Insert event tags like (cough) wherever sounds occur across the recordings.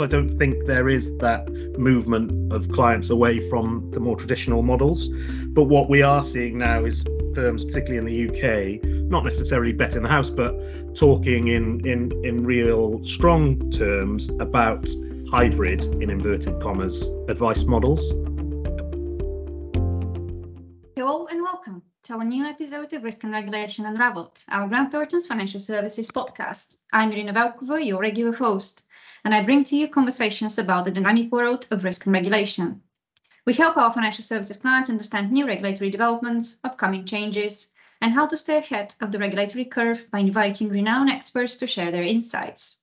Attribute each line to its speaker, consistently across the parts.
Speaker 1: I don't think there is that movement of clients away from the more traditional models. But what we are seeing now is firms, particularly in the UK, not necessarily betting the house, but talking in in in real strong terms about hybrid in inverted commas advice models.
Speaker 2: Hello and welcome to our new episode of Risk and Regulation Unraveled, our Grant Thornton's Financial Services podcast. I'm Irina Velkova, your regular host and I bring to you conversations about the dynamic world of risk and regulation. We help our financial services clients understand new regulatory developments, upcoming changes, and how to stay ahead of the regulatory curve by inviting renowned experts to share their insights.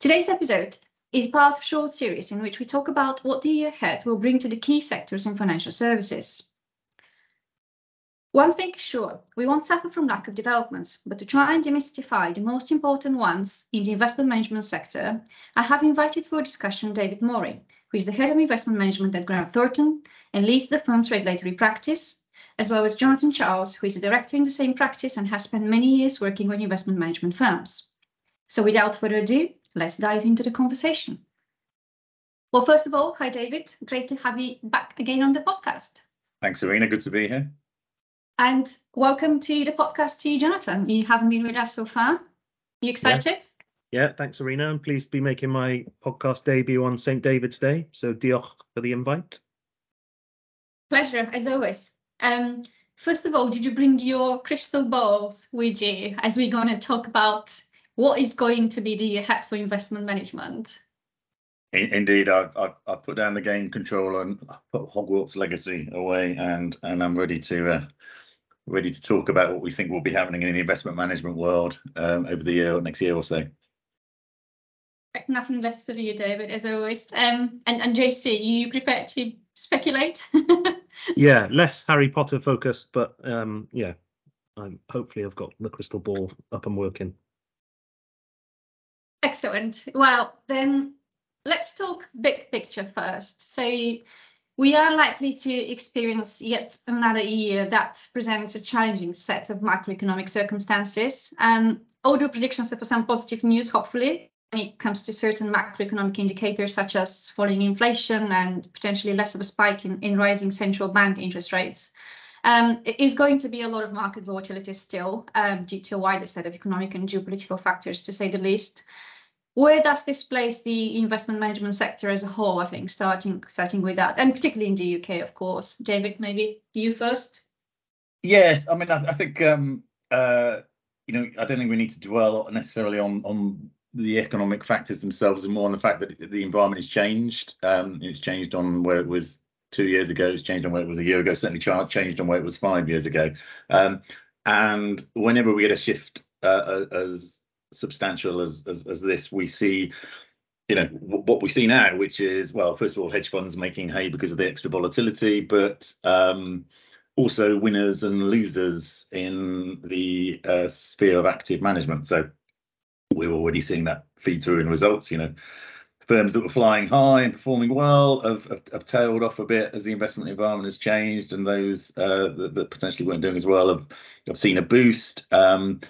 Speaker 2: Today's episode is part of a short series in which we talk about what the year ahead will bring to the key sectors in financial services. One thing is sure, we won't suffer from lack of developments, but to try and demystify the most important ones in the investment management sector, I have invited for a discussion David Morrey, who is the head of investment management at Grant Thornton and leads the firm's regulatory practice, as well as Jonathan Charles, who is a director in the same practice and has spent many years working with investment management firms. So without further ado, let's dive into the conversation. Well, first of all, hi David, great to have you back again on the podcast.
Speaker 3: Thanks, Irina. Good to be here.
Speaker 2: And welcome to the podcast to you, Jonathan. You haven't been with us so far. Are you excited?
Speaker 1: Yeah, yeah thanks, Irina. I'm pleased to be making my podcast debut on St. David's Day. So, diolch for the invite.
Speaker 2: Pleasure, as always. Um, first of all, did you bring your crystal balls with you as we're going to talk about what is going to be the ahead for investment management?
Speaker 3: Indeed, I've, I've, I've, put down the game controller and put Hogwarts Legacy away, and and I'm ready to uh, ready to talk about what we think will be happening in the investment management world um, over the year or next year or so.
Speaker 2: Nothing less to you, David, as always. Um, and, and JC, you prepared to speculate? (laughs)
Speaker 1: yeah, less Harry Potter focused, but um, yeah, I'm, hopefully I've got the crystal ball up and working.
Speaker 2: Excellent. Well, then let's talk big picture first. So we are likely to experience yet another year that presents a challenging set of macroeconomic circumstances. And although predictions are for some positive news, hopefully, when it comes to certain macroeconomic indicators such as falling inflation and potentially less of a spike in, in rising central bank interest rates, um, it is going to be a lot of market volatility still um, due to a wider set of economic and geopolitical factors, to say the least where does this place the investment management sector as a whole? I think starting starting with that, and particularly in the UK, of course. David, maybe you first.
Speaker 3: Yes, I mean, I, I think um, uh, you know, I don't think we need to dwell necessarily on on the economic factors themselves, and more on the fact that the environment has changed. Um, it's changed on where it was two years ago. It's changed on where it was a year ago. Certainly changed on where it was five years ago. Um, and whenever we get a shift uh, as substantial as, as, as this, we see you know what we see now, which is well, first of all, hedge funds making hay because of the extra volatility, but um, also winners and losers in the uh, sphere of active management. So we're already seeing that feed through in results. You know, firms that were flying high and performing well have, have, have tailed off a bit as the investment environment has changed, and those uh, that, that, potentially weren't doing as well have, have seen a boost. Um,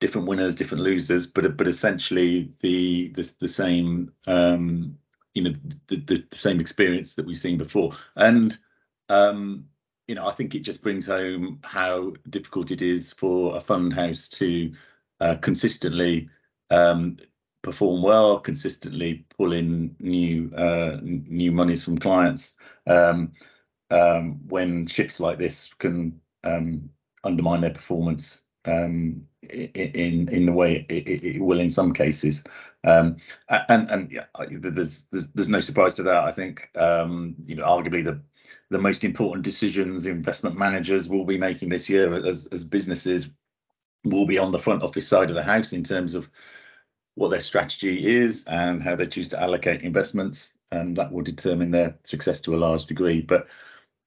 Speaker 3: different winners, different losers, but but essentially the the, the same um, you know the, the, the same experience that we've seen before. And um, you know I think it just brings home how difficult it is for a fund house to uh, consistently um, perform well, consistently pull in new uh, new monies from clients um, um, when shifts like this can um, undermine their performance um, in in the way it, it, will in some cases. Um, and and yeah, there's, there's there's no surprise to that. I think um, you know arguably the the most important decisions investment managers will be making this year as as businesses will be on the front office side of the house in terms of what their strategy is and how they choose to allocate investments, and that will determine their success to a large degree. But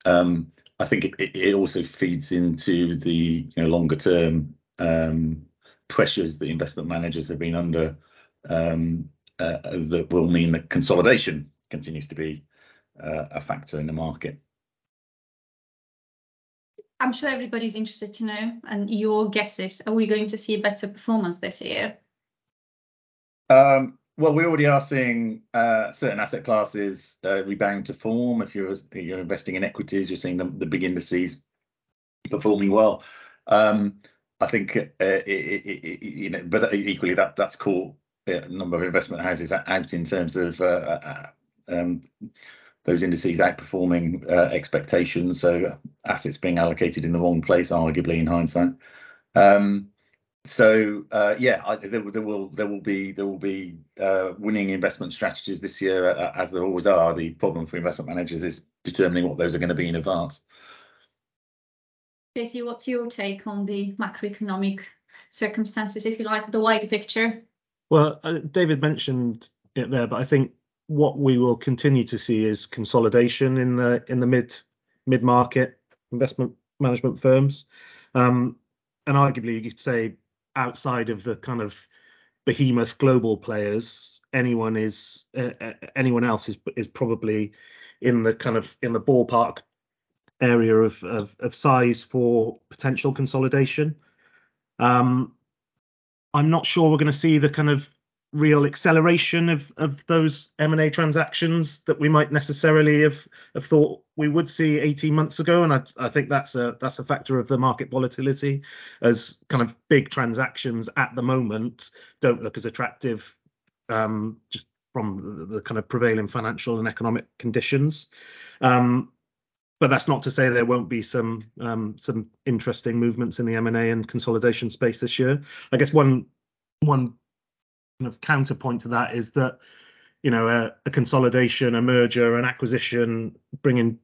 Speaker 3: um, I think it, it, also feeds into the you know, longer term um, pressures that investment managers have been under um, uh, that will mean that consolidation continues to be uh, a factor in the market.
Speaker 2: I'm sure everybody's interested to know, and your guesses: Are we going to see a better performance this year?
Speaker 3: Um, well, we already are seeing uh, certain asset classes uh, rebound to form. If you're you're investing in equities, you're seeing the, the big indices performing well. Um, I think uh, it, it, it, you know, but equally that that's caught a number of investment houses out in terms of uh, uh, um, those indices outperforming uh, expectations. So assets being allocated in the wrong place, arguably in hindsight. Um, so uh, yeah, I, there, there, will there will be there will be uh, winning investment strategies this year, uh, as there always are. The problem for investment managers is determining what those are going to be in advance.
Speaker 2: JC, what's your take on the macroeconomic circumstances, if you like, the wider picture?
Speaker 1: Well, uh, David mentioned it there, but I think what we will continue to see is consolidation in the in the mid mid market investment management firms. Um, and arguably, you could say outside of the kind of behemoth global players, anyone is uh, uh, anyone else is is probably in the kind of in the ballpark area of of, of size for potential consolidation. Um, I'm not sure we're going to see the kind of real acceleration of of those M&A transactions that we might necessarily have, have thought we would see 18 months ago. And I, I think that's a that's a factor of the market volatility as kind of big transactions at the moment don't look as attractive um, just from the, the, kind of prevailing financial and economic conditions. Um, but that's not to say there won't be some um, some interesting movements in the M&A and consolidation space this year. I guess one one kind of counterpoint to that is that you know a, a consolidation, a merger, an acquisition, bringing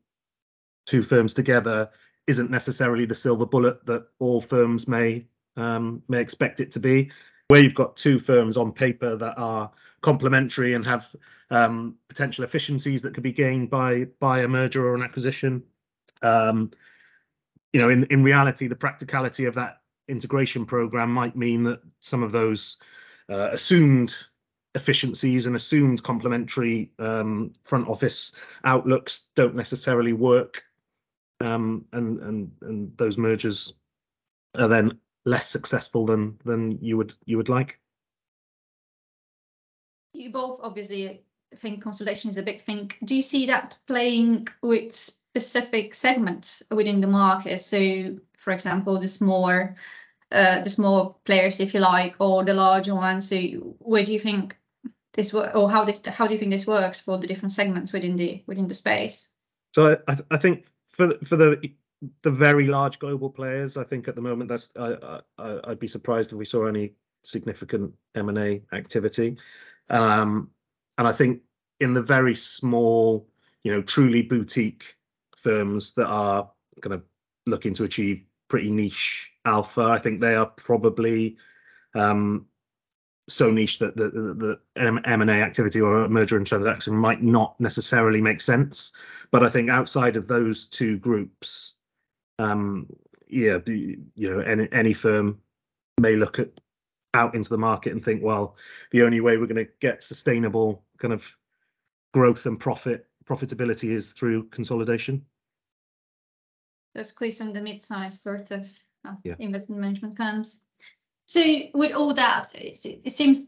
Speaker 1: two firms together isn't necessarily the silver bullet that all firms may um, may expect it to be. Where you've got two firms on paper that are complementary and have um, potential efficiencies that could be gained by by a merger or an acquisition. Um, you know, in in reality, the practicality of that integration program might mean that some of those uh, assumed efficiencies and assumed complementary um, front office outlooks don't necessarily work, um, and and and those mergers are then less successful than than you would you would like.
Speaker 2: You both obviously think consolidation is a big thing. Do you see that playing with specific segments within the market? So, for example, the smaller uh, the small players, if you like, or the larger ones? So where do you think this work, or how how do you think this works for the different segments within the within the space?
Speaker 1: So I, I think for for the the very large global players, I think at the moment that's I, I I'd be surprised if we saw any significant M and A activity, um, and I think in the very small, you know, truly boutique firms that are kind of looking to achieve pretty niche alpha. I think they are probably um, so niche that the, the, the M&A activity or merger and transaction might not necessarily make sense. But I think outside of those two groups, um, yeah, you know, any, any firm may look at out into the market and think, well, the only way we're going to get sustainable kind of growth and profit profitability is through consolidation.
Speaker 2: There's squeeze on the mid-size sort of
Speaker 1: yeah.
Speaker 2: investment management firms. So with all that, it seems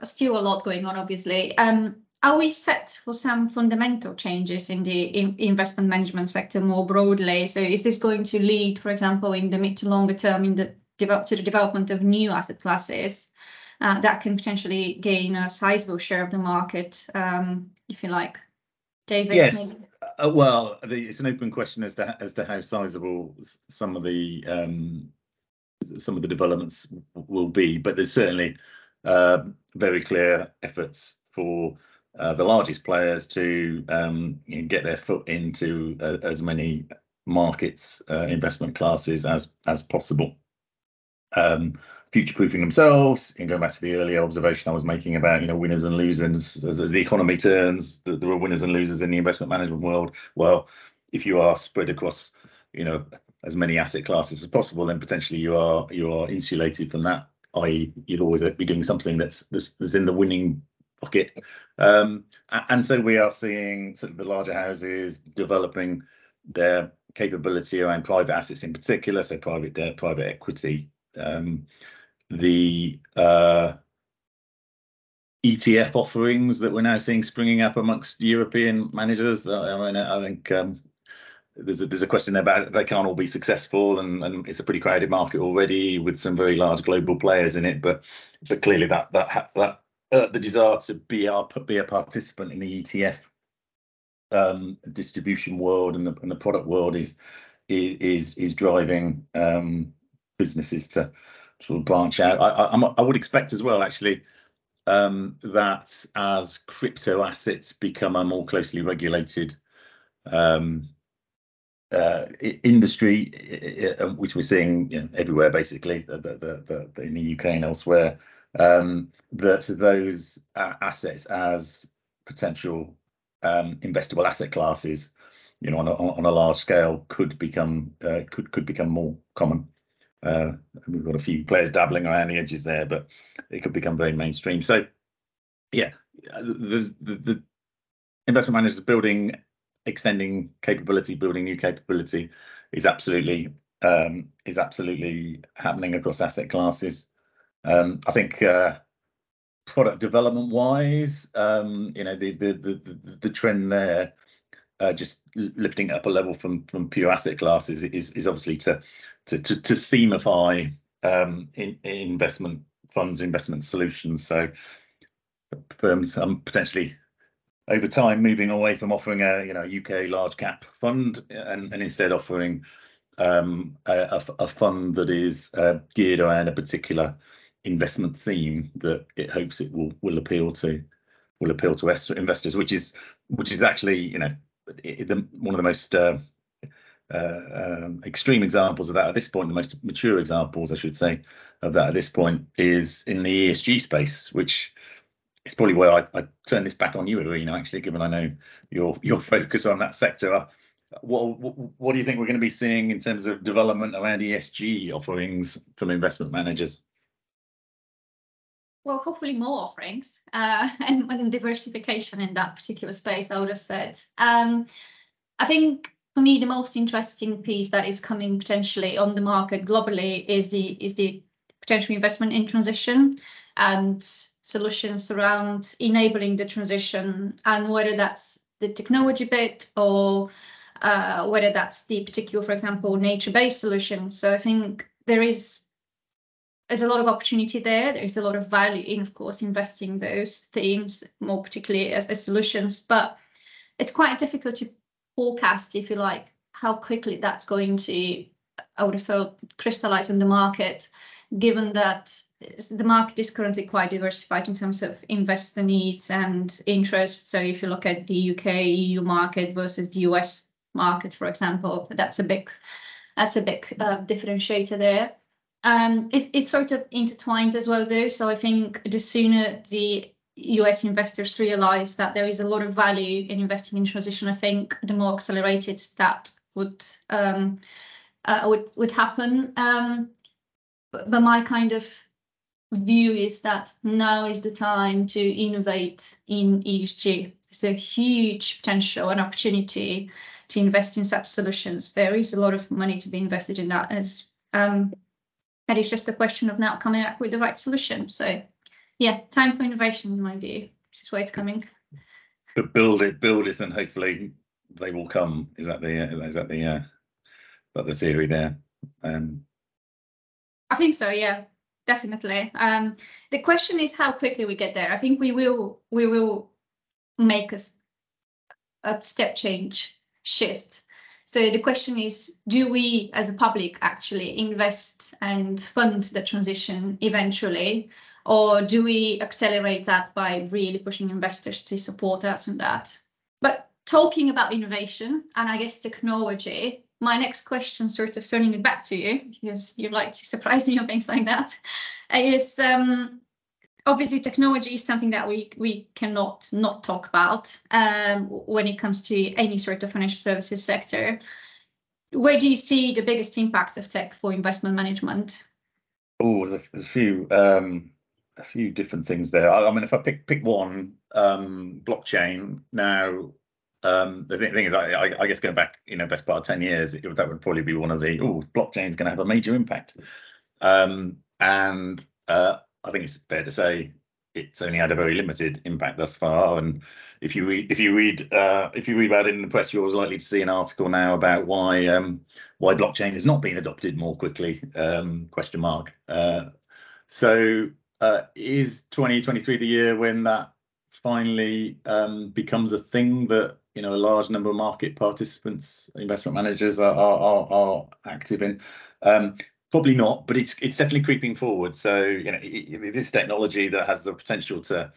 Speaker 2: still a lot going on, obviously. Um, are we set for some fundamental changes in the investment management sector more broadly? So is this going to lead, for example, in the mid to longer term, in the to the development of new asset classes uh, that can potentially gain a sizable share of the market, um, if you like? David,
Speaker 3: yes. Uh, well, the, it's an open question as to as to how sizable some of the um, some of the developments will be, but there's certainly uh, very clear efforts for uh, the largest players to um, you know, get their foot into uh, as many markets, uh, investment classes as as possible. Um, future-proofing themselves. And going back to the earlier observation I was making about, you know, winners and losers as, as the economy turns, there are winners and losers in the investment management world. Well, if you are spread across, you know, as many asset classes as possible, then potentially you are you are insulated from that. I.e., you'd always be doing something that's that's, that's in the winning bucket. Um, and so we are seeing sort of the larger houses developing their capability around private assets in particular, so private debt, private equity. Um, the uh, ETF offerings that we're now seeing springing up amongst European managers. I mean, I think um, there's a, there's a question about they can't all be successful, and, and it's a pretty crowded market already with some very large global players in it. But but clearly that that that uh, the desire to be our be a participant in the ETF um, distribution world and the, and the product world is is is driving um, businesses to sort of branch out. I, I, I would expect as well, actually, um, that as crypto assets become a more closely regulated um, uh, industry, um, which we're seeing you know, everywhere, basically, the, the, the, in the UK and elsewhere, um, that those assets as potential um, investable asset classes, you know, on a, on a large scale, could become uh, could could become more common. Uh, we've got a few players dabbling around the edges there, but it could become very mainstream. So, yeah, the the, the investment managers building, extending capability, building new capability is absolutely um, is absolutely happening across asset classes. Um, I think uh, product development wise, um, you know, the the the the trend there, uh, just lifting up a level from from pure asset classes is is obviously to to to, to themify um, in, in investment funds, investment solutions. So firms um, potentially over time moving away from offering a you know UK large cap fund and, and instead offering um, a, a, fund that is uh, geared around a particular investment theme that it hopes it will will appeal to will appeal to investors, which is which is actually you know the, one of the most uh, um, extreme examples of that at this point, the most mature examples, I should say, of that at this point is in the ESG space, which is probably where I, I turn this back on you, know, actually, given I know your your (laughs) focus on that sector. What, what, what do you think we're going to be seeing in terms of development around ESG offerings from investment managers?
Speaker 2: well, hopefully more offerings uh, (laughs) and, and diversification in that particular space, I would have said. Um, I think for me, the most interesting piece that is coming potentially on the market globally is the is the potential investment in transition and solutions around enabling the transition and whether that's the technology bit or uh, whether that's the particular, for example, nature-based solutions. So I think there is there's a lot of opportunity there. There's a lot of value in, of course, investing those themes, more particularly as, as solutions. But it's quite difficult to forecast, if you like, how quickly that's going to, I would have thought, crystallize in the market, given that the market is currently quite diversified in terms of investor needs and interest. So if you look at the UK EU market versus the US market, for example, that's a big that's a big uh, differentiator there. Um, it, it's sort of intertwined as well, though. So I think the sooner the US investors realize that there is a lot of value in investing in transition, I think the more accelerated that would um, uh, would would happen. Um, but, but my kind of view is that now is the time to innovate in ESG. There's a huge potential and opportunity to invest in such solutions. There is a lot of money to be invested in that um, and it's just a question of now coming up with the right solution. So, yeah, time for innovation, in my view. This is where it's coming.
Speaker 3: But build it, build it, and hopefully they will come. Is that the uh, is that the uh, that the theory there? Um,
Speaker 2: I think so. Yeah, definitely. Um, the question is how quickly we get there. I think we will we will make a, a step change shift so the question is, do we as a public actually invest and fund the transition eventually, or do we accelerate that by really pushing investors to support us on that? But talking about innovation and I guess technology, my next question, sort of turning it back to you, because you like to surprise me on things like that, is um, obviously technology is something that we we cannot not talk about um, when it comes to any sort of financial services sector. Where do you see the biggest impact of tech for investment management?
Speaker 3: Oh, there's, a, there's a few um, a few different things there. I, I, mean, if I pick pick one, um, blockchain. Now, um, the thing, thing is, I, I, I, guess going back, you know, best part of ten years, it, that would probably be one of the oh, blockchain is going to have a major impact. Um, and uh, I think it's fair to say it's only had a very limited impact thus far. And if you read if you read uh, if you read about it in the press, you're likely to see an article now about why um, why blockchain has not been adopted more quickly. Um, question mark. Uh, so uh, is 2023 the year when that finally um, becomes a thing that you know a large number of market participants, investment managers are are, are active in? Um, Probably not, but it's it's definitely creeping forward. So you know, it, it, this technology that has the potential to,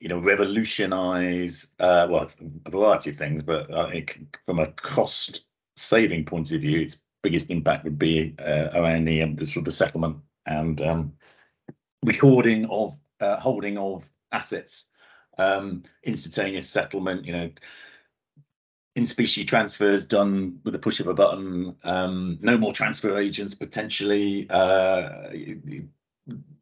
Speaker 3: you know, revolutionize uh, well a variety of things, but I think from a cost saving point of view, its biggest impact would be uh, around the, um, the sort of the settlement and um, recording of uh, holding of assets, um, instantaneous settlement. You know, in specie transfers done with the push of a button, um, no more transfer agents potentially, uh,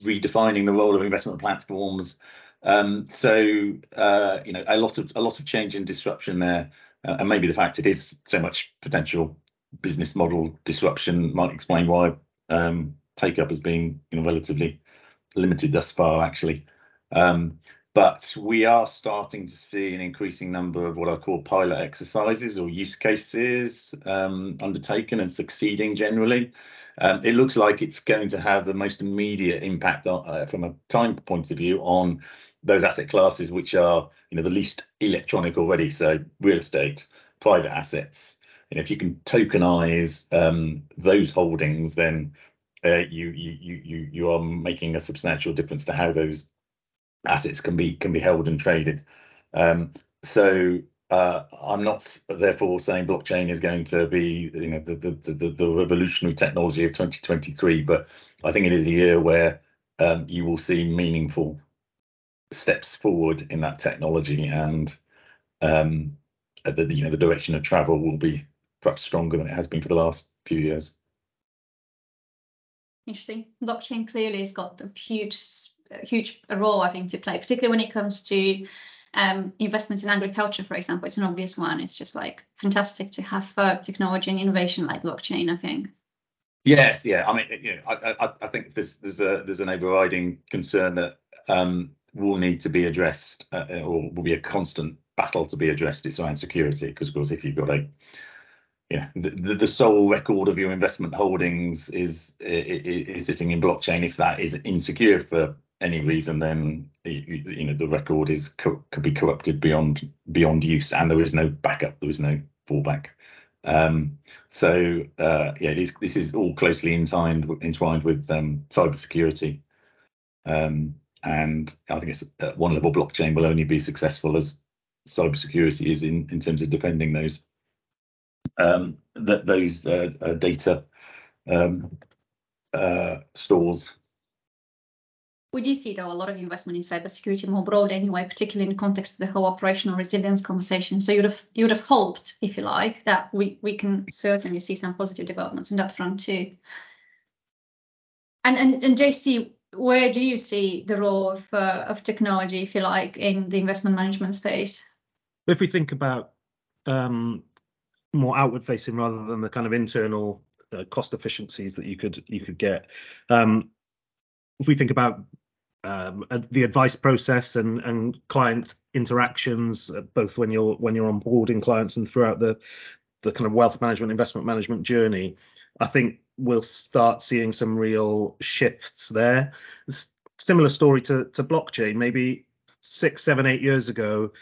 Speaker 3: redefining the role of investment platforms. Um, so uh, you know a lot of a lot of change and disruption there, uh, and maybe the fact it is so much potential business model disruption might explain why um, take up has been you know relatively limited thus far actually. Um, but we are starting to see an increasing number of what I call pilot exercises or use cases um, undertaken and succeeding generally. Um, it looks like it's going to have the most immediate impact on, uh, from a time point of view on those asset classes which are you know the least electronic already so real estate private assets and if you can tokenize um, those holdings then uh, you, you you you are making a substantial difference to how those assets can be can be held and traded. Um, so uh, I'm not therefore saying blockchain is going to be you know the, the the, the revolutionary technology of 2023, but I think it is a year where um, you will see meaningful steps forward in that technology, and um, the you know the direction of travel will be perhaps stronger than it has been for the last few years.
Speaker 2: Interesting. Blockchain clearly has got a huge huge role, I think, to play, particularly when it comes to um, investments in agriculture, for example. It's an obvious one. It's just like fantastic to have uh, technology and innovation like blockchain. I think.
Speaker 3: Yes, yeah. I mean, you know, I, I, I think there's there's a there's an overriding concern that um, will need to be addressed, uh, or will be a constant battle to be addressed. It's around security, because of course, if you've got a yeah, the, the sole record of your investment holdings is, is, is sitting in blockchain. If that is insecure for any reason, then you know the record is could be corrupted beyond beyond use, and there is no backup, there is no fallback. Um, so uh, yeah, it is, this is all closely entwined entwined with um, cybersecurity, um, and I think it's at one level blockchain will only be successful as cybersecurity is in in terms of defending those um, that those uh, uh, data um, uh, stores
Speaker 2: we do see though a lot of investment in cybersecurity more broad anyway, particularly in context of the whole operational resilience conversation. So you'd have you would have hoped, if you like, that we we can certainly see some positive developments on that front too. And and, and JC, where do you see the role of uh, of technology, if you like, in the investment management space?
Speaker 1: If we think about um, more outward facing rather than the kind of internal uh, cost efficiencies that you could you could get. Um, if we think about um, the advice process and and client interactions, uh, both when you're when you're onboarding clients and throughout the the kind of wealth management investment management journey, I think we'll start seeing some real shifts there. It's similar story to to blockchain. Maybe six, seven, eight years ago,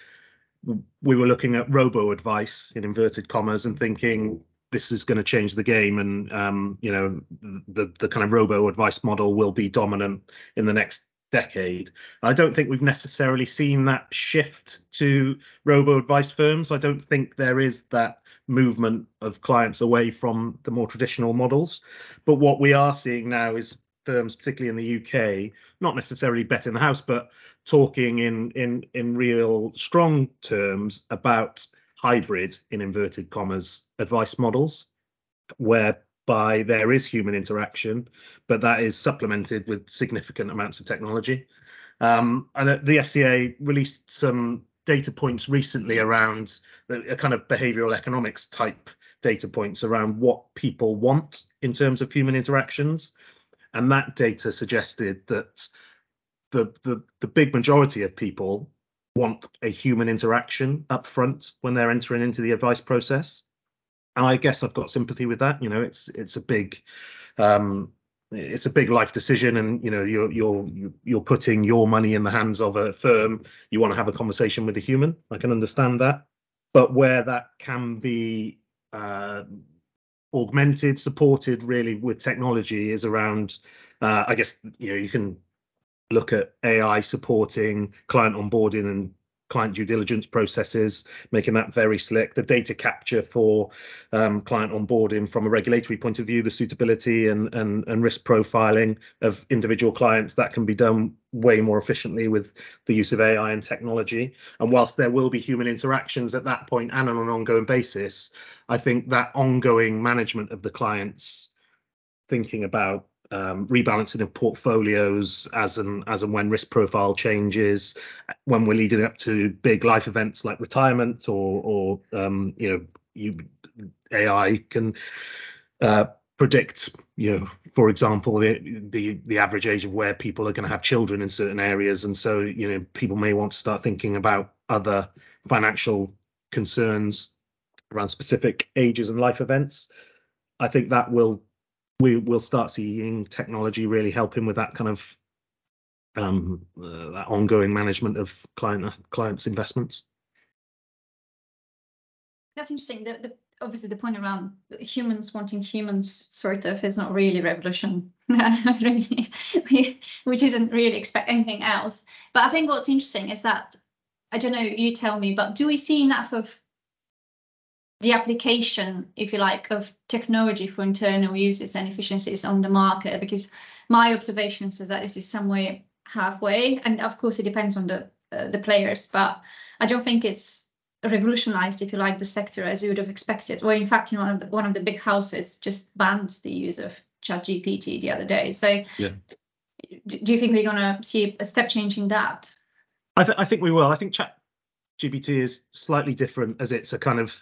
Speaker 1: we were looking at robo advice in inverted commas and thinking this is going to change the game and um, you know the the kind of robo advice model will be dominant in the next decade. I don't think we've necessarily seen that shift to robo advice firms. I don't think there is that movement of clients away from the more traditional models. But what we are seeing now is firms, particularly in the UK, not necessarily betting the house, but talking in in in real strong terms about hybrid in inverted commas advice models where by there is human interaction, but that is supplemented with significant amounts of technology. Um, and the FCA released some data points recently around a kind of behavioral economics type data points around what people want in terms of human interactions. And that data suggested that the the the big majority of people want a human interaction up front when they're entering into the advice process. And I guess I've got sympathy with that. You know, it's it's a big um, it's a big life decision, and you know you're you're you're putting your money in the hands of a firm. You want to have a conversation with a human. I can understand that, but where that can be uh, augmented, supported really with technology is around. Uh, I guess you know you can look at AI supporting client onboarding and client due diligence processes, making that very slick. The data capture for um, client onboarding from a regulatory point of view, the suitability and, and, and risk profiling of individual clients, that can be done way more efficiently with the use of AI and technology. And whilst there will be human interactions at that point and on an ongoing basis, I think that ongoing management of the clients thinking about um, rebalancing of portfolios as and as and when risk profile changes, when we're leading up to big life events like retirement or or um, you know you AI can uh, predict you know for example the, the the average age of where people are going to have children in certain areas. And so you know people may want to start thinking about other financial concerns around specific ages and life events. I think that will we will start seeing technology really helping with that kind of um, uh, that ongoing management of client clients' investments.
Speaker 2: That's interesting. The, the, obviously, the point around humans wanting humans sort of is not really revolution. (laughs) we, we didn't really expect anything else. But I think what's interesting is that I don't know. You tell me. But do we see enough of the application, if you like, of technology for internal uses and efficiencies on the market because my observations is that this is somewhere halfway and of course it depends on the uh, the players but i don't think it's revolutionized if you like the sector as you would have expected. Or in fact you know, one of the, one of the big houses just banned the use of chat gpt the other day. So yeah. do you think we're going to see a step change in that?
Speaker 1: I, th- I think we will. I think chat gpt is slightly different as it's a kind of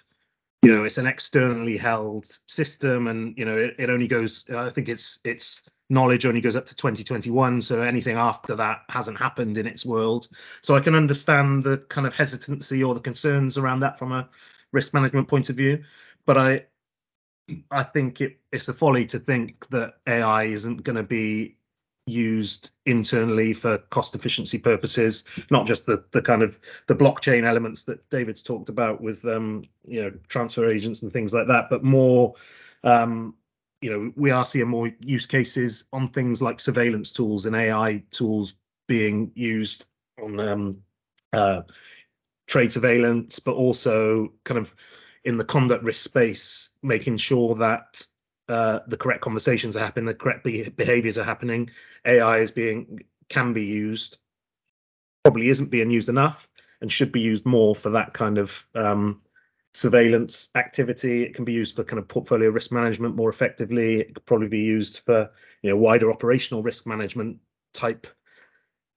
Speaker 1: you know it's an externally held system and you know it, it only goes i think it's it's knowledge only goes up to 2021 so anything after that hasn't happened in its world. So i can understand the kind of hesitancy or the concerns around that from a risk management point of view but i i think it, it's a folly to think that ai isn't going to be used internally for cost efficiency purposes, not just the the kind of the blockchain elements that David's talked about with um, you know transfer agents and things like that, but more um, you know we are seeing more use cases on things like surveillance tools and AI tools being used on um, uh, trade surveillance, but also kind of in the conduct risk space, making sure that uh, the correct conversations are happening, the correct be- behaviors are happening. AI is being can be used, probably isn't being used enough, and should be used more for that kind of um, surveillance activity. It can be used for kind of portfolio risk management more effectively. It could probably be used for you know wider operational risk management type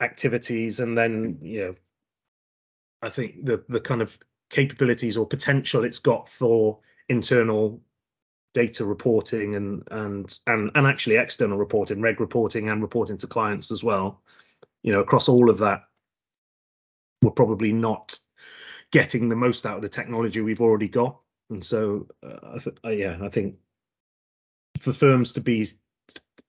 Speaker 1: activities, and then you know I think the the kind of capabilities or potential it's got for internal data reporting and and and and actually external reporting, reg reporting, and reporting to clients as well. You know, across all of that, we're probably not getting the most out of the technology we've already got. And so, uh, I th- uh, yeah, I think for firms to be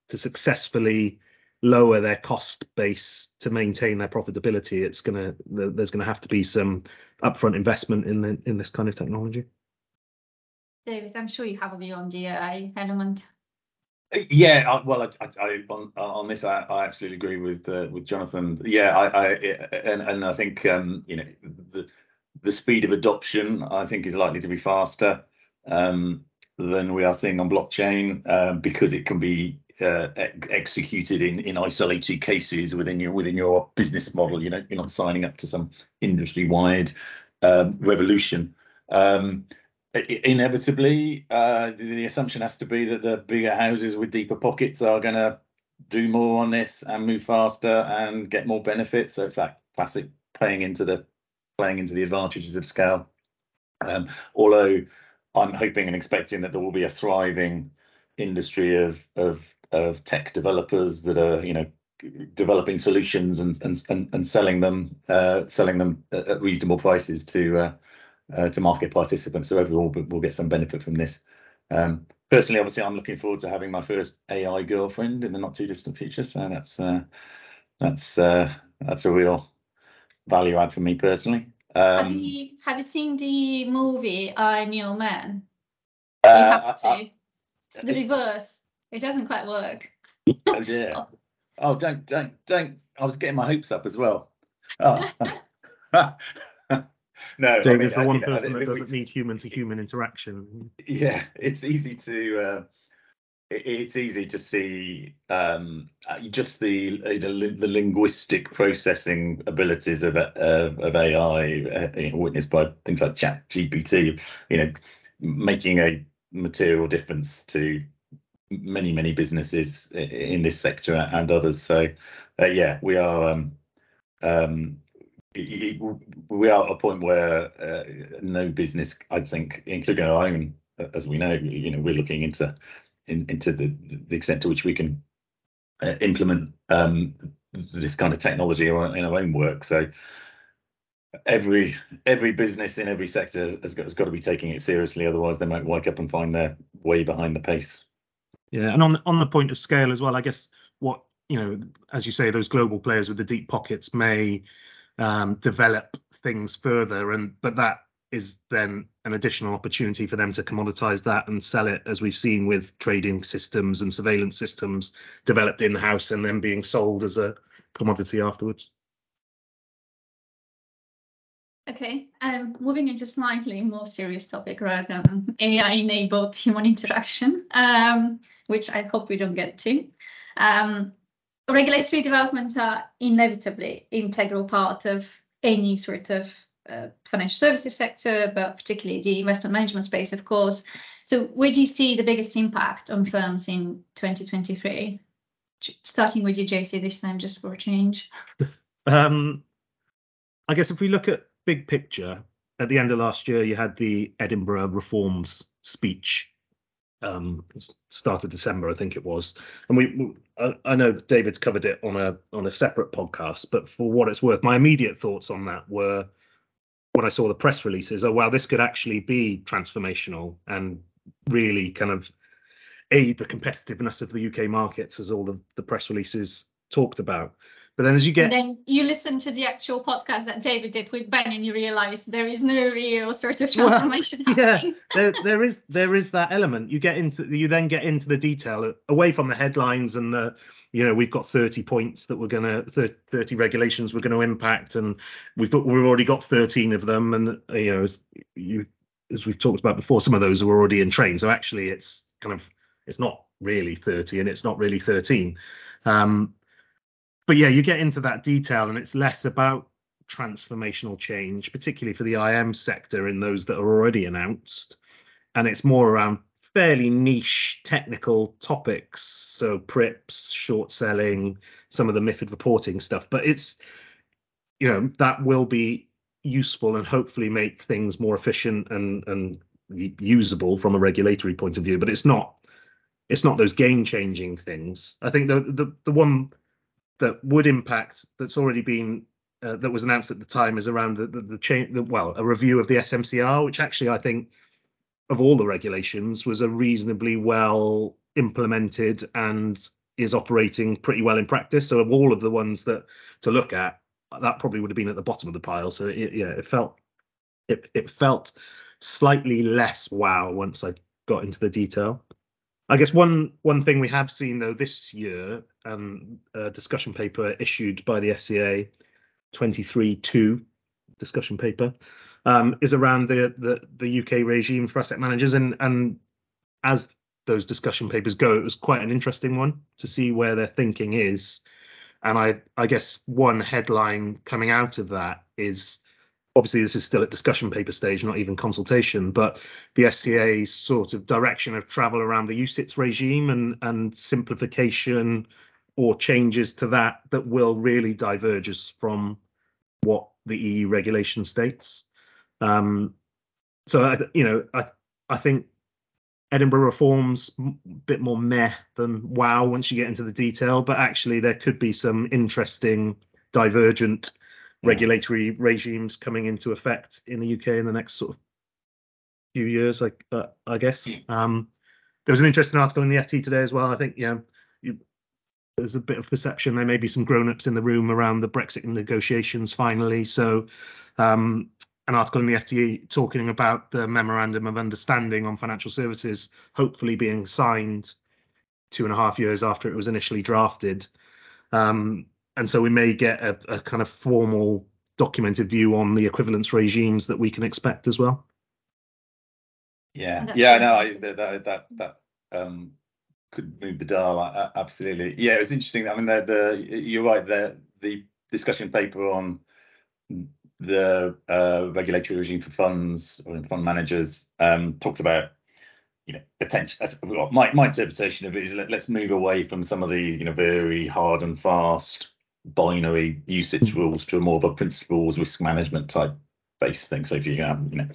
Speaker 1: to successfully lower their cost base to maintain their profitability, it's gonna there's gonna have to be some upfront investment in the in this kind of technology.
Speaker 2: David, I'm sure you have a view on AI element.
Speaker 3: Yeah, I, well, I, I, on on this, I, absolutely agree with uh, with Jonathan. Yeah, I, and and I think um, you know the the speed of adoption I think is likely to be faster um, than we are seeing on blockchain um, because it can be uh, ex- executed in in isolated cases within your within your business model. You know, you're not signing up to some industry wide um, revolution. Um, inevitably, uh, the assumption has to be that the bigger houses with deeper pockets are going to do more on this and move faster and get more benefits. So it's that classic playing into the playing into the advantages of scale. Um, although I'm hoping and expecting that there will be a thriving industry of of of tech developers that are you know developing solutions and and and selling them uh, selling them at reasonable prices to uh, uh, to market participants. So everyone will, will get some benefit from this. Um, personally, obviously, I'm looking forward to having my first AI girlfriend in the not too distant future. So that's uh, that's uh, that's a real value add for me personally.
Speaker 2: Um, have you have you seen the movie I'm Your Man? You uh, have to. I, I, it's the reverse. It doesn't quite work.
Speaker 3: oh yeah. Oh, don't don't don't. I was getting my hopes up as well. Oh. (laughs) (laughs)
Speaker 1: no, David's I mean, the one person know, that doesn't we, need human to human interaction.
Speaker 3: Yeah, it's easy to uh, it's easy to see um, uh, just the the linguistic processing abilities of uh, of AI, uh, witnessed by things like Chat GPT. You know, making a material difference to many many businesses in this sector and others. So uh, yeah, we are um, um, we are at a point where uh, no business, I think, including our own, as we know, you know, we're looking into in, into the, the extent to which we can uh, implement um, this kind of technology in our own work. So every every business in every sector has got, has got to be taking it seriously, otherwise they might wake up and find they're way behind the pace.
Speaker 1: Yeah, and on on the point of scale as well, I guess what you know, as you say, those global players with the deep pockets may um, develop things further, and but that is then an additional opportunity for them to commoditize that and sell it, as we've seen with trading systems and surveillance systems developed in house and then being sold as a commodity afterwards.
Speaker 2: Okay, um, moving into slightly more serious topic rather than AI-enabled human interaction, um, which I hope we don't get to. Um, regulatory developments are inevitably integral part of any sort of uh, financial services sector, but particularly the investment management space, of course. So, where do you see the biggest impact on firms in 2023? Starting with you, JC, this time, just for a change. (laughs)
Speaker 1: um, I guess if we look at big picture, at the end of last year, you had the Edinburgh reforms speech. Um, start of December, I think it was, and we, I, I know David's covered it on a on a separate podcast, but for what it's worth, my immediate thoughts on that were when I saw the press releases, oh wow, this could actually be transformational and really kind of aid the competitiveness of the UK markets, as all of the press releases talked about. But then as you get
Speaker 2: and then you listen to the actual podcast that David did with Ben and you realize there is no real sort of transformation (laughs) well,
Speaker 1: happening. Yeah, (laughs) there there is there is that element. You get into you then get into the detail away from the headlines and the you know we've got 30 points that we're going to 30 regulations we're going to impact and we've we've already got 13 of them and you know as you as we've talked about before some of those are already in train so actually it's kind of it's not really 30 and it's not really 13 um, but yeah, you get into that detail, and it's less about transformational change, particularly for the IM sector in those that are already announced, and it's more around fairly niche technical topics, so PRIIPs, short selling, some of the MIFID reporting stuff. But it's you know that will be useful and hopefully make things more efficient and and usable from a regulatory point of view. But it's not it's not those game changing things. I think the the the one that would impact that's already been uh, that was announced at the time is around the the, the change the, well a review of the SMCR which actually I think of all the regulations was a reasonably well implemented and is operating pretty well in practice. So of all of the ones that to look at that probably would have been at the bottom of the pile. So it, yeah it felt it, it felt slightly less wow once I got into the detail I guess one one thing we have seen though this year, um, a discussion paper issued by the FCA, 23-2 discussion paper, um, is around the, the the UK regime for asset managers, and and as those discussion papers go, it was quite an interesting one to see where their thinking is, and I I guess one headline coming out of that is obviously this is still at discussion paper stage, not even consultation, but the FCA's sort of direction of travel around the UCITS regime and, and simplification or changes to that that will really diverge us from what the EU regulation states. Um, so I, you know, I I think Edinburgh reforms a bit more meh than wow once you get into the detail, but actually there could be some interesting divergent. Regulatory regimes coming into effect in the UK in the next sort of few years, like uh, I guess. Um, there was an interesting article in the FT today as well. I think yeah, you, there's a bit of perception there may be some grown-ups in the room around the Brexit negotiations finally. So um, an article in the FT talking about the memorandum of understanding on financial services hopefully being signed two and a half years after it was initially drafted. Um, and so we may get a, a, kind of formal documented view on the equivalence regimes that we can expect as well.
Speaker 3: Yeah, yeah, no, I, that that that um, could move the dial absolutely. Yeah, it was interesting. I mean, the, the you're right. The the discussion paper on the uh, regulatory regime for funds or fund managers um, talks about you know potential my, my interpretation of it is let, us move away from some of the you know very hard and fast binary UCITS mm. rules to a more of a principles risk management type based thing so if you have you know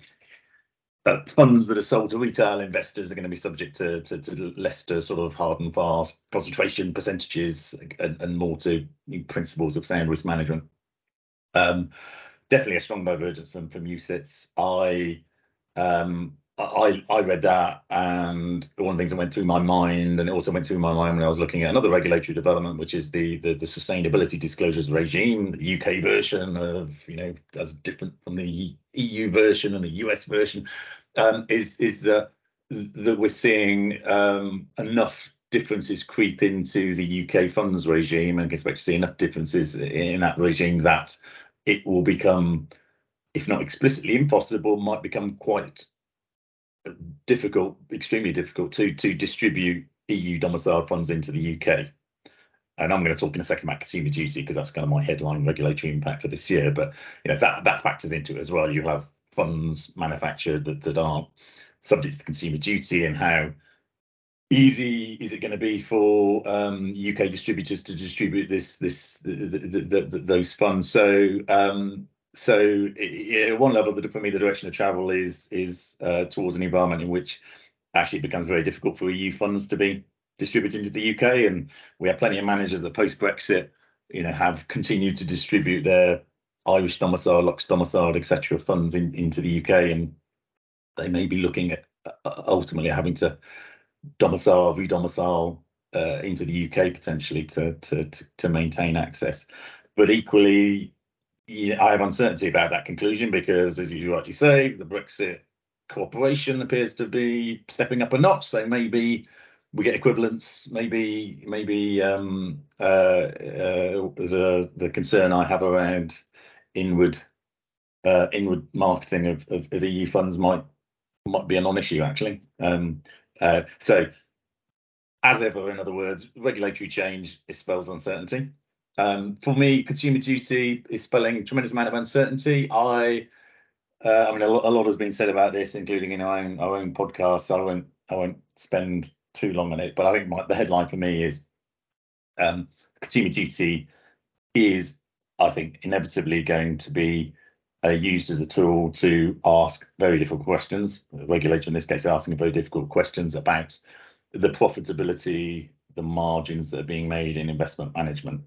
Speaker 3: uh, funds that are sold to retail investors are going to be subject to, to, to less to sort of hard and fast concentration percentages and, and more to principles of sound risk management um, definitely a strong divergence from from UCITS. I um I I read that and one of the things that went through my mind and it also went through my mind when I was looking at another regulatory development, which is the the, the sustainability disclosures regime, the UK version of you know as different from the EU version and the US version, um, is is that that we're seeing um, enough differences creep into the UK funds regime and expect to see enough differences in that regime that it will become, if not explicitly impossible, might become quite difficult, extremely difficult to to distribute EU domiciled funds into the UK. And I'm going to talk in a second about consumer duty because that's kind of my headline regulatory impact for this year. But you know that that factors into it as well. You have funds manufactured that, that aren't subject to consumer duty and how easy is it going to be for um, UK distributors to distribute this this the, the, the, those funds? So um, so at one level, for me, the direction of travel is is uh, towards an environment in which actually it becomes very difficult for EU funds to be distributed into the UK, and we have plenty of managers that post Brexit, you know, have continued to distribute their Irish domicile, Lux domicile, etc. funds in, into the UK, and they may be looking at uh, ultimately having to domicile, re-domicile uh, into the UK potentially to, to to to maintain access. But equally, I have uncertainty about that conclusion because, as you rightly say, the Brexit cooperation appears to be stepping up a notch. So maybe we get equivalence. Maybe maybe um, uh, uh, the the concern I have around inward uh, inward marketing of, of, of, EU funds might might be a non-issue actually. Um, uh, so, as ever, in other words, regulatory change spells uncertainty. Um, for me, consumer duty is spelling a tremendous amount of uncertainty. I, uh, I mean, a lot, a lot, has been said about this, including in our own our own podcast. So I won't I won't spend too long on it, but I think my, the headline for me is um, consumer duty is, I think, inevitably going to be uh, used as a tool to ask very difficult questions. The regulator in this case asking very difficult questions about the profitability, the margins that are being made in investment management.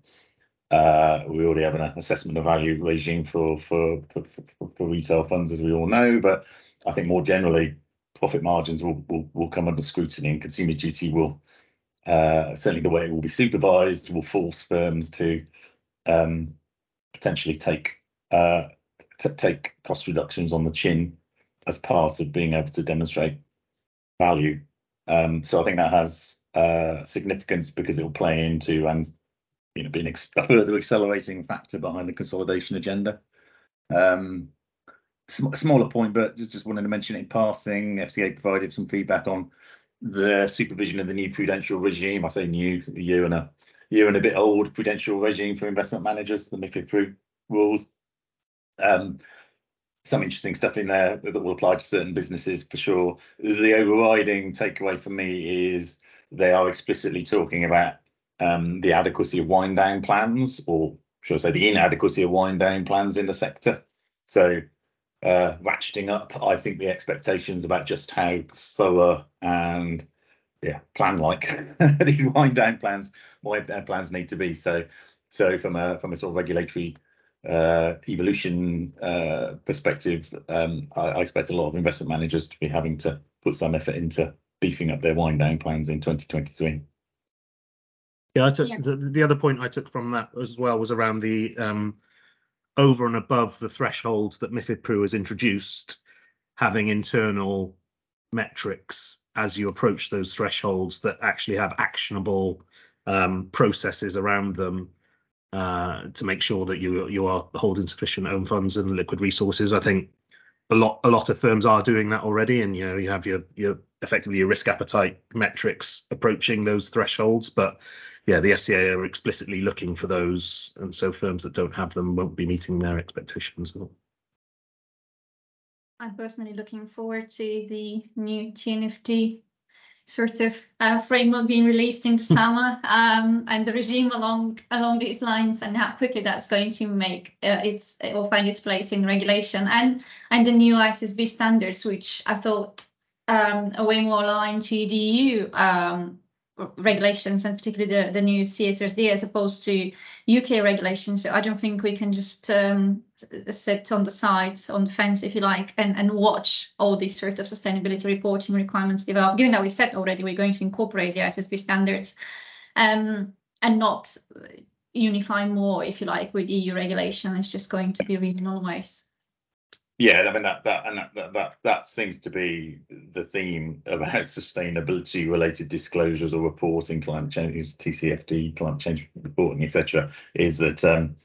Speaker 3: Uh, we already have an assessment of value regime for for, for for, for retail funds, as we all know, but I think more generally, profit margins will will, will come under scrutiny, and consumer duty will uh, certainly the way it will be supervised will force firms to um, potentially take uh, to take cost reductions on the chin as part of being able to demonstrate value. Um, so I think that has uh, significance because it will play into and you know being ex- a further accelerating factor behind the consolidation agenda. Um, sm- smaller point, but just just wanted to mention it in passing. FCA provided some feedback on the supervision of the new prudential regime. I say new, a year and a year and a bit old prudential regime for investment managers, the MiFID rules. Um, some interesting stuff in there that will apply to certain businesses for sure. The overriding takeaway for me is they are explicitly talking about um, the adequacy of wind down plans, or should I say the inadequacy of wind down plans in the sector. So uh, ratcheting up, I think, the expectations about just how slower and yeah, plan like (laughs) these wind down plans, wind down plans need to be. So, so from a from a sort of regulatory uh, evolution uh, perspective, um, I, I, expect a lot of investment managers to be having to put some effort into beefing up their wind down plans in 2023.
Speaker 1: Yeah, I took yeah. The, the other point I took from that as well was around the um, over and above the thresholds that MIFIDPRU has introduced, having internal metrics as you approach those thresholds that actually have actionable um, processes around them uh, to make sure that you you are holding sufficient own funds and liquid resources. I think a lot a lot of firms are doing that already, and you know you have your your effectively your risk appetite metrics approaching those thresholds, but yeah, the FCA are explicitly looking for those, and so firms that don't have them won't be meeting their expectations.
Speaker 2: I'm personally looking forward to the new TNFD sort of uh, framework being released in the (laughs) summer um, and the regime along along these lines and how quickly that's going to make uh, its or find its place in regulation and and the new ISSB standards which I thought um, are way more aligned to the EU um, regulations and particularly the, the new CSRD as opposed to UK regulations. So I don't think we can just um, sit on the sides, on the fence, if you like, and, and watch all these sort of sustainability reporting requirements develop, given that we've said already we're going to incorporate the ISSB standards um, and not unify more, if you like, with EU regulation. It's just going to be regional ways.
Speaker 3: Yeah, I mean that that and that, that that that seems to be the theme about (laughs) sustainability related disclosures or reporting, climate change, TCFD, climate change reporting, etc. Is that um,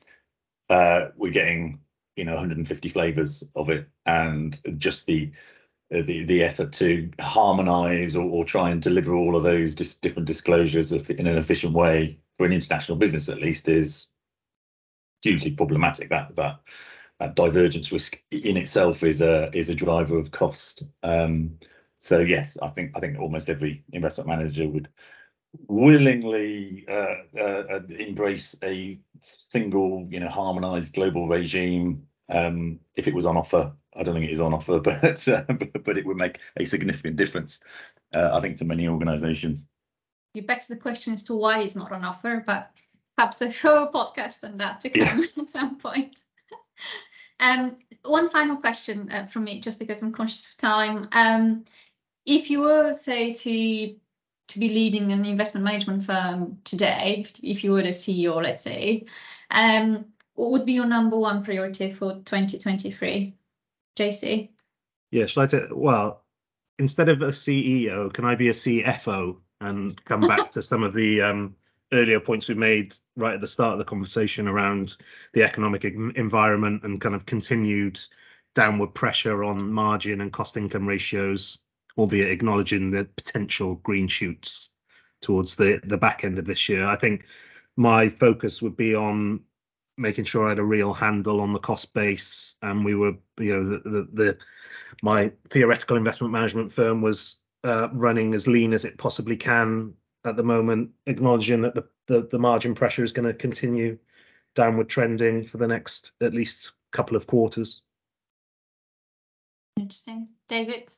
Speaker 3: uh, we're getting you know 150 flavors of it, and just the the the effort to harmonize or, or try and deliver all of those dis- different disclosures in an efficient way for an international business at least is hugely problematic. That that that divergence risk in itself is a is a driver of cost. Um, so yes, I think I think almost every investment manager would willingly uh, uh, uh embrace a single, you know, harmonized global regime um, if it was on offer. I don't think it is on offer, (laughs) but uh, but it would make a significant difference, uh, I think, to many organisations.
Speaker 2: You begs the question as to why it's not on offer, but perhaps a whole podcast on that to come yeah. (laughs) at some point. Um, one final question uh, from me, just because I'm conscious of time. Um, if you were, say, to to be leading an investment management firm today, if you were the CEO, let's say, um, what would be your number one priority for 2023, JC?
Speaker 1: Yeah, shall I take, well, instead of a CEO, can I be a CFO and come back (laughs) to some of the um, earlier points we made right at the start of the conversation around the economic environment and kind of continued downward pressure on margin and cost income ratios, albeit acknowledging the potential green shoots towards the the back end of this year. I think my focus would be on making sure I had a real handle on the cost base and we were you know the the, the my theoretical investment management firm was uh, running as lean as it possibly can at the moment, acknowledging that the, the, the margin pressure is going to continue downward trending for the next at least couple of quarters.
Speaker 2: Interesting. David?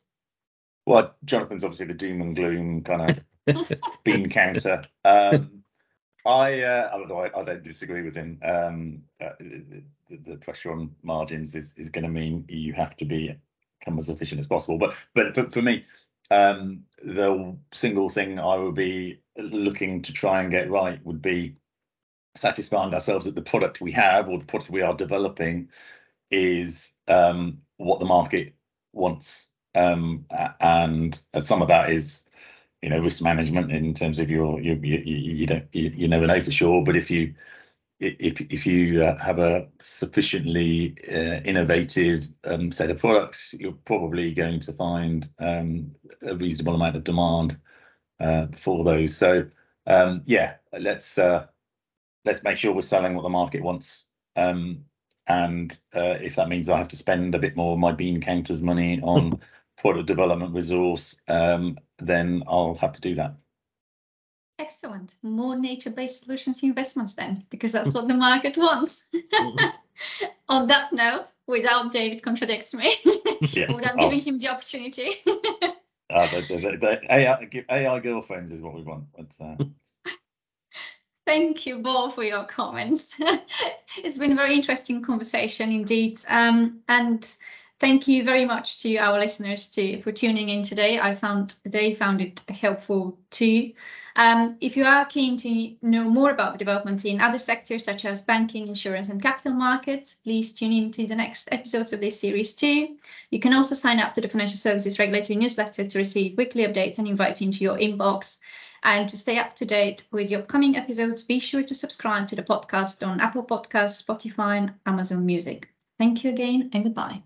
Speaker 3: Well, Jonathan's obviously the doom and gloom kind of (laughs) bean counter. Um, I, uh, although I, I, don't disagree with him, um, uh, the, the, pressure on margins is, is going to mean you have to be come as efficient as possible. But but for, for me, um, the single thing I would be looking to try and get right would be satisfying ourselves that the product we have or the product we are developing is um, what the market wants. Um, and some of that is, you know, risk management in terms of your, you, you, you don't, you, you never know for sure. But if you, if if you uh, have a sufficiently uh, innovative um, set of products, you're probably going to find um, a reasonable amount of demand uh, for those. So um, yeah, let's uh, let's make sure we're selling what the market wants. Um, and uh, if that means I have to spend a bit more of my bean counters money on (laughs) product development resource, um, then I'll have to do that.
Speaker 2: Excellent. More nature-based solutions investments then, because that's what the market wants. (laughs) On that note, without David contradicts me,
Speaker 3: Yeah. (laughs)
Speaker 2: without
Speaker 3: Oh.
Speaker 2: giving him the opportunity.
Speaker 3: Uh, the, the, the AI, AI girlfriends is what we want. But, uh, (laughs)
Speaker 2: Thank you both for your comments. it's been a very interesting conversation indeed. Um, and thank you very much to our listeners too for tuning in today. I found they found it helpful too. Um, if you are keen to know more about the developments in other sectors such as banking, insurance, and capital markets, please tune in to the next episodes of this series too. You can also sign up to the Financial Services Regulatory newsletter to receive weekly updates and invites into your inbox. And to stay up to date with the upcoming episodes, be sure to subscribe to the podcast on Apple Podcasts, Spotify, and Amazon Music. Thank you again, and goodbye.